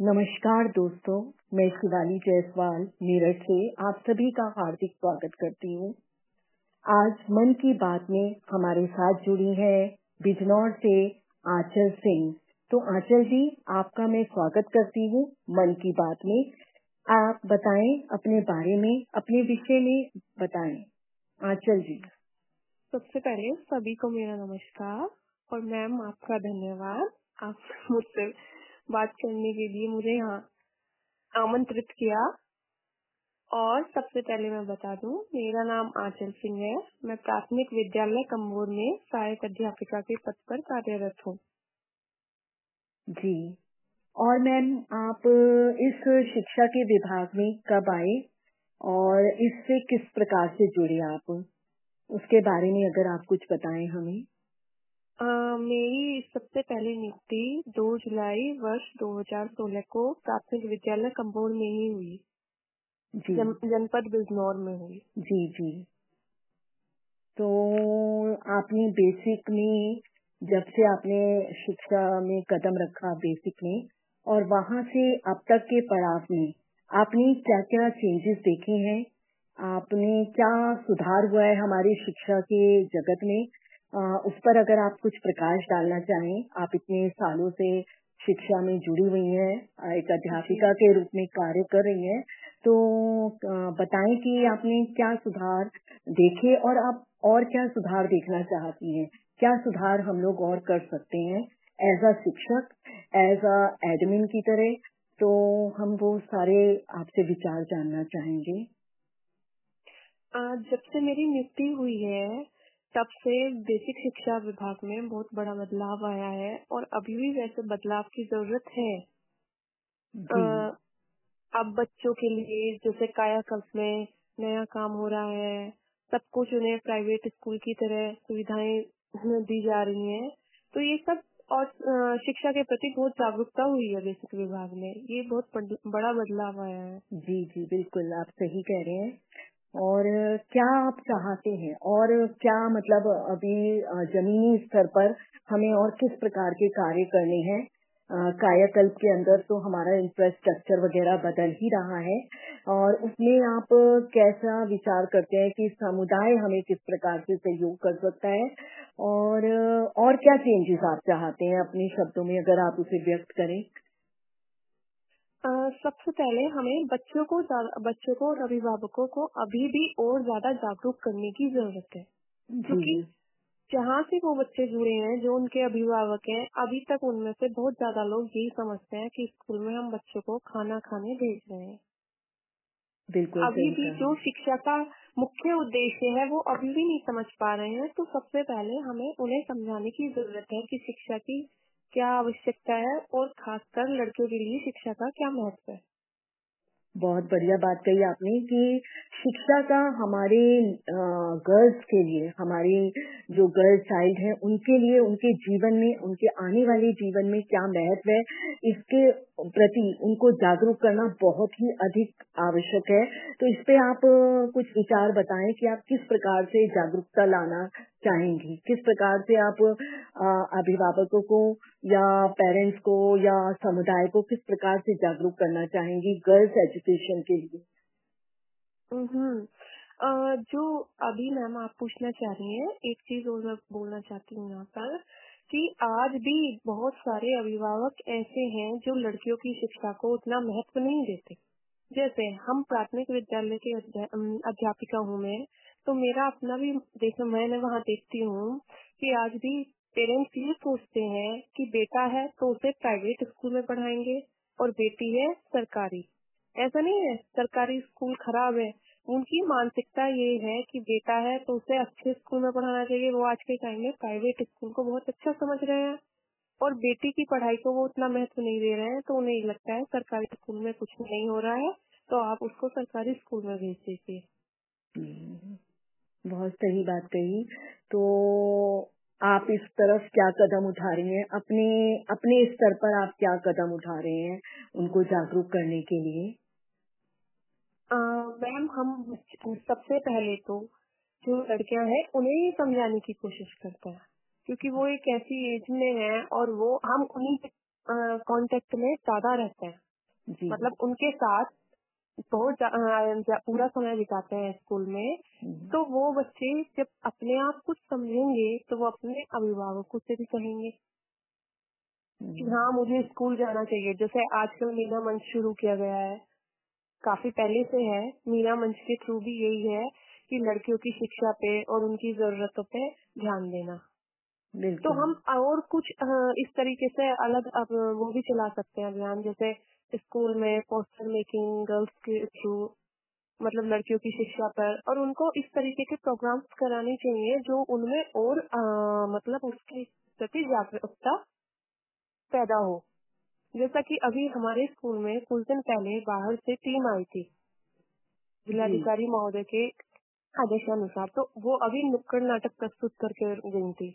नमस्कार दोस्तों, मैं शिवाली जायसवाल, मेरठ से आप सभी का हार्दिक स्वागत करती हूँ। आज मन की बात में हमारे साथ जुड़ी है बिजनौर से आंचल सिंह। तो आंचल जी, आपका मैं स्वागत करती हूँ मन की बात में। आप बताएँ, अपने बारे में, अपने विषय में बताएँ। आंचल जी। सबसे पहले सभी को मेरा नमस्कार, और मैम आपका धन्यवाद। आप मुझसे बात करने के लिए मुझे यहाँ आमंत्रित किया। और सबसे पहले मैं बता दूँ, मेरा नाम आंचल सिंह है। मैं प्राथमिक विद्यालय कम्बोर में सहायक अध्यापिका के पद पर कार्यरत हूँ। जी। और मैम, आप इस शिक्षा के विभाग में कब आए? और इससे किस प्रकार से जुड़े आप? उसके बारे में अगर आप कुछ बताएँ हमें। आ, मेरी सबसे पहली नियुक्ति 2 जुलाई वर्ष 2016 को प्राथमिक विद्यालय कंबोर में ही हुई। जन, जनपद बिजनौर में हुई। जी जी। तो आपने बेसिक में जब से आपने शिक्षा में कदम रखा बेसिक में और वहाँ से अब तक के पड़ाव में आपने क्या क्या चेंजेस देखे हैं? आपने क्या सुधार हुआ है हमारी शिक्षा के जगत में? उस पर अगर आप कुछ प्रकाश डालना चाहें आप इतने सालों से शिक्षा में जुड़ी हुई हैं एक अध्यापिका के रूप में कार्य कर रही हैं तो बताएँ कि आपने क्या सुधार देखे और आप और क्या सुधार देखना चाहती हैं? क्या सुधार हम लोग और कर सकते हैं? एज अ शिक्षक एज अ एडमिन की तरह तो हम वो सारे आपसे विचार जानना चाहेंगे। जब से मेरी नियुक्ति हुई है तब से बेसिक शिक्षा विभाग में बहुत बड़ा बदलाव आया है और अभी भी वैसे बदलाव की ज़रूरत है। आ, अब बच्चों के लिए जैसे कायाकल्प में नया काम हो रहा है सब कुछ उन्हें प्राइवेट स्कूल की तरह सुविधाएँ दी जा रही हैं। तो ये सब और शिक्षा के प्रति बहुत जागरूकता हुई है बेसिक विभाग में। ये बहुत बड़ा बदलाव आया है। जी जी बिल्कुल आप सही कह रहे हैं। और क्या आप चाहते हैं? और क्या मतलब अभी जमीनी स्तर पर हमें और किस प्रकार के कार्य करने हैं? कायाकल्प के अंदर तो हमारा इंफ्रास्ट्रक्चर वगैरह बदल ही रहा है। और उसमें आप कैसा विचार करते हैं कि समुदाय हमें किस प्रकार से सहयोग कर सकता है? और और क्या चेंजेस आप चाहते हैं? अपने शब्दों में अगर आप उसे व्यक्त करें। सबसे पहले हमें बच्चों को बच्चों को और अभिभावकों को अभी भी और ज़्यादा जागरूक करने की ज़रूरत है। क्योंकि जहाँ से वो बच्चे जुड़े हैं जो उनके अभिभावक हैं अभी तक उनमें से बहुत ज़्यादा लोग यही समझते हैं कि स्कूल में हम बच्चों को खाना खाने भेज रहे हैं। बिल्कुल अभी भी जो शिक्षा का मुख्य उद्देश्य है वो अभी भी नहीं समझ पा रहे हैं तो सबसे पहले हमें उन्हें समझाने की ज़रूरत है कि शिक्षा की क्या आवश्यकता है और खासकर लड़कियों के लिए शिक्षा का क्या महत्व है? बहुत बढ़िया बात कही आपने कि शिक्षा का हमारे गर्ल्स के लिए, हमारी जो गर्ल्स चाइल्ड हैं, उनके लिए, उनके जीवन में, उनके आने वाले जीवन में क्या महत्व है, इसके प्रति उनको जागरूक करना बहुत ही अधिक आवश्यक है। तो इस पे आप कुछ विचार बताएँ कि आप किस प्रकार से जागरूकता लाना चाहेंगी? किस प्रकार से आप अभिभावकों को या पेरेंट्स को या समुदाय को किस प्रकार से जागरूक करना चाहेंगी गर्ल्स एजुकेशन के लिए? हम्म। जो अभी मैम आप पूछना चाह रही हैं, एक चीज़ और मैं बोलना चाहती हूँ यहाँ पर। कि आज भी बहुत सारे अभिभावक ऐसे हैं जो लड़कियों की शिक्षा को उतना महत्व नहीं देते। जैसे हम प्राथमिक विद्यालय के अध्यापिका हूँ मैं तो मेरा अपना भी देखो, मैंने वहाँ देखती हूँ कि आज भी पेरेंट्स ये सोचते हैं कि बेटा है तो उसे प्राइवेट स्कूल में पढ़ाएँगे और बेटी है सरकारी। ऐसा नहीं है, सरकारी स्कूल खराब है। उनकी मानसिकता ये है कि बेटा है तो उसे अच्छे स्कूल में पढ़ाना चाहिए। वो आज के टाइम में प्राइवेट स्कूल को बहुत अच्छा समझ रहे हैं और बेटी की पढ़ाई को वो उतना महत्व नहीं दे रहे हैं तो उन्हें लगता है सरकारी स्कूल में कुछ नहीं हो रहा है तो आप उसको सरकारी स्कूल में भेज दीजिए। हम्म। बहुत सही बात कही। तो आप इस तरफ़ क्या कदम उठा रही हैं? अपने अपने स्तर पर आप क्या कदम उठा रहे हैं उनको जागरूक करने के लिए? मैम हम सबसे पहले तो जो लड़कियाँ हैं उन्हें ही समझाने की कोशिश करते हैं क्योंकि वो एक ऐसी एज में है और वो हम उन्हीं कांटेक्ट में ज़्यादा रहते हैं जी मतलब उनके साथ बहुत पूरा समय बिताते हैं स्कूल में हम्म। तो वो बच्चे जब अपने आप कुछ समझेंगे तो वो अपने अभिभावकों से भी कहेंगे कि हम्म। हाँ मुझे स्कूल जाना चाहिए जैसे आजकल मीना मंच शुरू किया गया है काफ़ी पहले से है। मीना मंच के थ्रू भी यही है कि लड़कियों की शिक्षा पे और उनकी जरूरतों पे ध्यान देना। तो हम और कुछ इस तरीके से अलग अब वो भी चला सकते हैं अभियान। जैसे स्कूल में पोस्टर मेकिंग गर्ल्स के थ्रू मतलब लड़कियों की शिक्षा पर। और उनको इस तरीके के प्रोग्राम्स कराने चाहिए जो उनमें और आ, मतलब उसके प्रति जागरूकता पैदा हो। जैसा कि अभी हमारे स्कूल में कुछ दिन पहले बाहर से टीम आई थी जिलाधिकारी महोदय के आदेशानुसार तो वो अभी नुक्कड़ नाटक प्रस्तुत करके गई थी।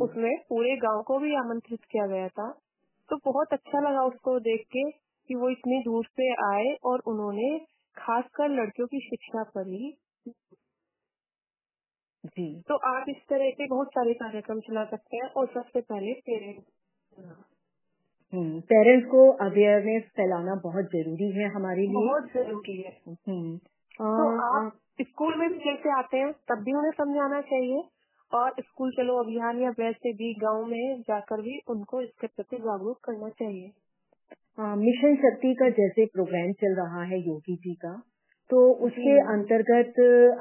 उसमें पूरे गाँव को भी आमंत्रित किया गया था। तो बहुत अच्छा लगा उसको देख के कि वो इतनी दूर से आए और उन्होंने खासकर लड़कियों की शिक्षा पर ही जी। तो आप इस तरह के बहुत सारे कार्यक्रम चला सकते हैं और सबसे पहले पेरेंट्स पेरेंट्स को अवेयरनेस फैलाना बहुत ज़रूरी है हमारे लिए। बहुत ज़रूरी है। हम्म। तो आप स्कूल में भी जैसे आते हैं तब भी उन्हें समझाना चाहिए। और स्कूल चलो अभियान या वैसे भी गाँव में जाकर भी उनको इसके प्रति जागरूक करना चाहिए। आ, मिशन शक्ति का जैसे प्रोग्राम चल रहा है योगी जी का तो उसके अंतर्गत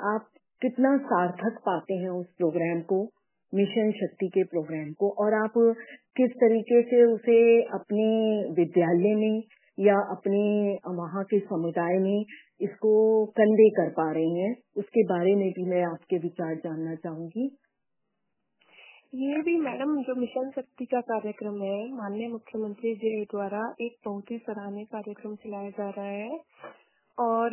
आप कितना सार्थक पाते हैं उस प्रोग्राम को? मिशन शक्ति के प्रोग्राम को, और आप किस तरीके से उसे अपने विद्यालय में या अपने वहाँ के समुदाय में इसको कन्वे कर पा रही हैं, उसके बारे में भी मैं आपके विचार जानना चाहूँगी। ये भी मैडम, जो मिशन शक्ति का कार्यक्रम है, माननीय मुख्यमंत्री जी द्वारा एक बहुत ही सराहनीय कार्यक्रम चलाया जा रहा है। और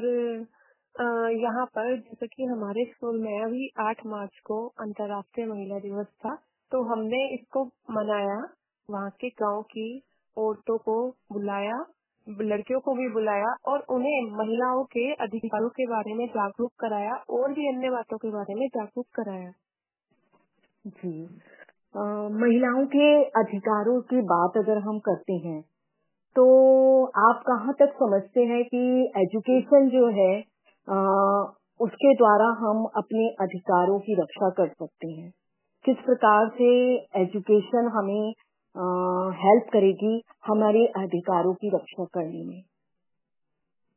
यहाँ पर जैसे कि हमारे स्कूल में अभी 8 मार्च को अंतर्राष्ट्रीय महिला दिवस था तो हमने इसको मनाया। वहाँ के गाँव की औरतों को बुलाया लड़कियों को भी बुलाया और उन्हें महिलाओं के अधिकारों के बारे में जागरूक कराया और भी अन्य बातों के बारे में जागरूक कराया। जी। आ, महिलाओं के अधिकारों की बात अगर हम करते हैं तो आप कहाँ तक समझते हैं कि एजुकेशन जो है उसके द्वारा हम अपने अधिकारों की रक्षा कर सकते हैं। किस प्रकार से एजुकेशन हमें हेल्प करेगी हमारे अधिकारों की रक्षा करने में?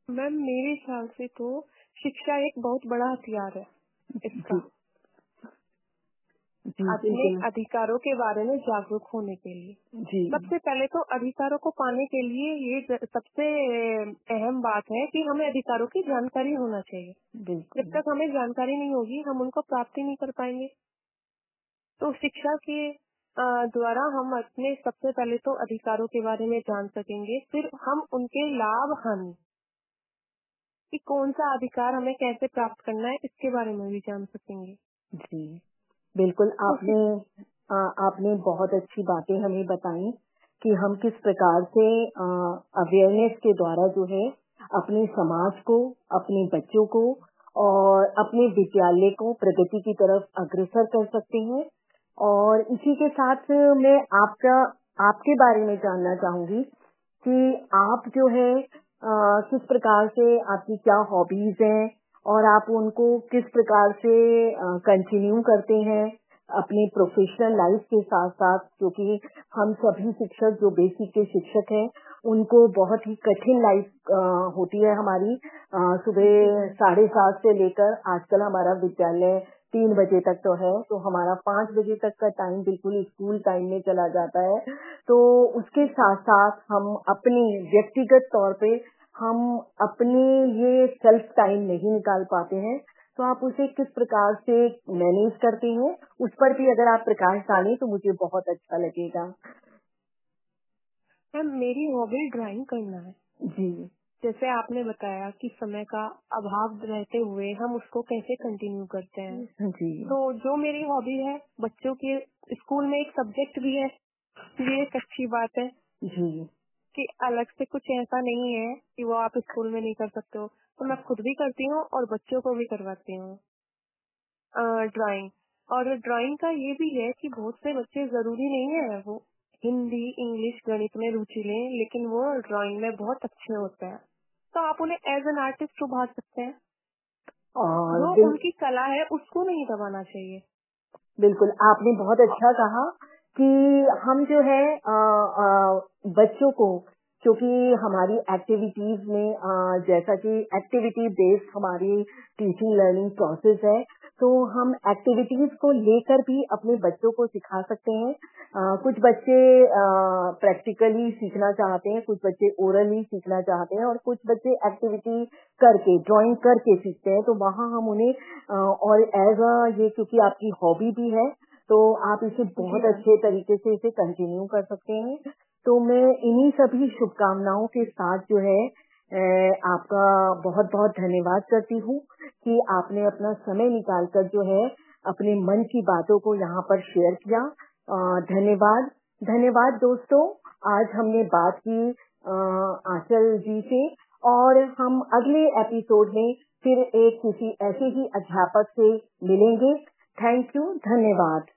मैम मेरे ख्याल से तो शिक्षा एक बहुत बड़ा हथियार है इसका। अपने अधिकारों के बारे में जागरूक होने के लिए। जी। सबसे पहले तो अधिकारों को पाने के लिए ये सबसे अहम बात है कि हमें अधिकारों की जानकारी होना चाहिए। जब तक हमें जानकारी नहीं होगी हम उनको प्राप्ति नहीं कर पाएँगे। तो शिक्षा के द्वारा हम अपने सबसे पहले तो अधिकारों के बारे में जान सकेंगे फिर हम उनके लाभ हानि कि कौन सा अधिकार हमें कैसे प्राप्त करना है इसके बारे में भी जान सकेंगे। जी। बिल्कुल आपने आ, आपने बहुत अच्छी बातें हमें बताई कि हम किस प्रकार से अवेयरनेस के द्वारा जो है अपने समाज को अपने बच्चों को और अपने विद्यालय को प्रगति की तरफ़ अग्रसर कर सकते हैं। और इसी के साथ मैं आपका आपके बारे में जानना चाहूँगी कि आप जो है आ, किस प्रकार से आपकी क्या हॉबीज हैं और आप उनको किस प्रकार से कंटिन्यू करते हैं अपने प्रोफेशनल लाइफ के साथ साथ, क्योंकि हम सभी शिक्षक, जो बेसिक के शिक्षक हैं, उनको बहुत ही कठिन लाइफ होती है हमारी। सुबह साढ़े सात से लेकर आजकल हमारा विद्यालय तीन बजे तक तो है तो हमारा पाँच बजे तक का टाइम बिल्कुल स्कूल टाइम में चला जाता है। तो उसके साथ साथ हम अपनी व्यक्तिगत तौर पे हम अपने ये सेल्फ टाइम नहीं निकाल पाते हैं तो आप उसे किस प्रकार से मैनेज करते हैं उस पर भी अगर आप प्रकाश डालें तो मुझे बहुत अच्छा लगेगा। मैम मेरी हॉबी ड्राइंग करना है। जी। जैसे आपने बताया कि समय का अभाव रहते हुए हम उसको कैसे कंटिन्यू करते हैं। जी। तो जो मेरी हॉबी है बच्चों के स्कूल में एक सब्जेक्ट भी है ये एक अच्छी बात है। जी। कि अलग से कुछ ऐसा नहीं है कि वो आप स्कूल में नहीं कर सकते हो। तो मैं खुद भी करती हूँ और बच्चों को भी करवाती हूँ ड्राइंग और ड्राइंग का ये भी है कि बहुत से बच्चे ज़रूरी नहीं है वो हिंदी इंग्लिश गणित में रुचि लें लेकिन वो ड्राइंग में बहुत अच्छे होते हैं। तो आप उन्हें एज एन आर्टिस्ट उभार सकते हैं। और जो उनकी कला है उसको नहीं दबाना चाहिए। बिल्कुल आपने बहुत अच्छा कहा। कि हम जो है आ, आ, बच्चों को क्योंकि हमारी एक्टिविटीज़ में आ, जैसा कि एक्टिविटी बेस्ड हमारी टीचिंग लर्निंग प्रोसेस है तो हम एक्टिविटीज़ को लेकर भी अपने बच्चों को सिखा सकते हैं। आ, कुछ बच्चे प्रैक्टिकली सीखना चाहते हैं कुछ बच्चे ओरली सीखना चाहते हैं और कुछ बच्चे एक्टिविटी करके ड्राइंग करके सीखते हैं तो वहाँ हम उन्हें आ, और एज अ ये क्योंकि आपकी हॉबी भी है तो आप इसे बहुत अच्छे तरीके से इसे कंटिन्यू कर सकते हैं। तो मैं इन्हीं सभी शुभकामनाओं के साथ जो है आपका बहुत बहुत धन्यवाद करती हूँ कि आपने अपना समय निकालकर जो है अपने मन की बातों को यहाँ पर शेयर किया। धन्यवाद। धन्यवाद दोस्तों। आज हमने बात की आंचल जी से और हम अगले एपिसोड में फिर एक किसी ऐसे ही अध्यापक से मिलेंगे। थैंक यू धन्यवाद।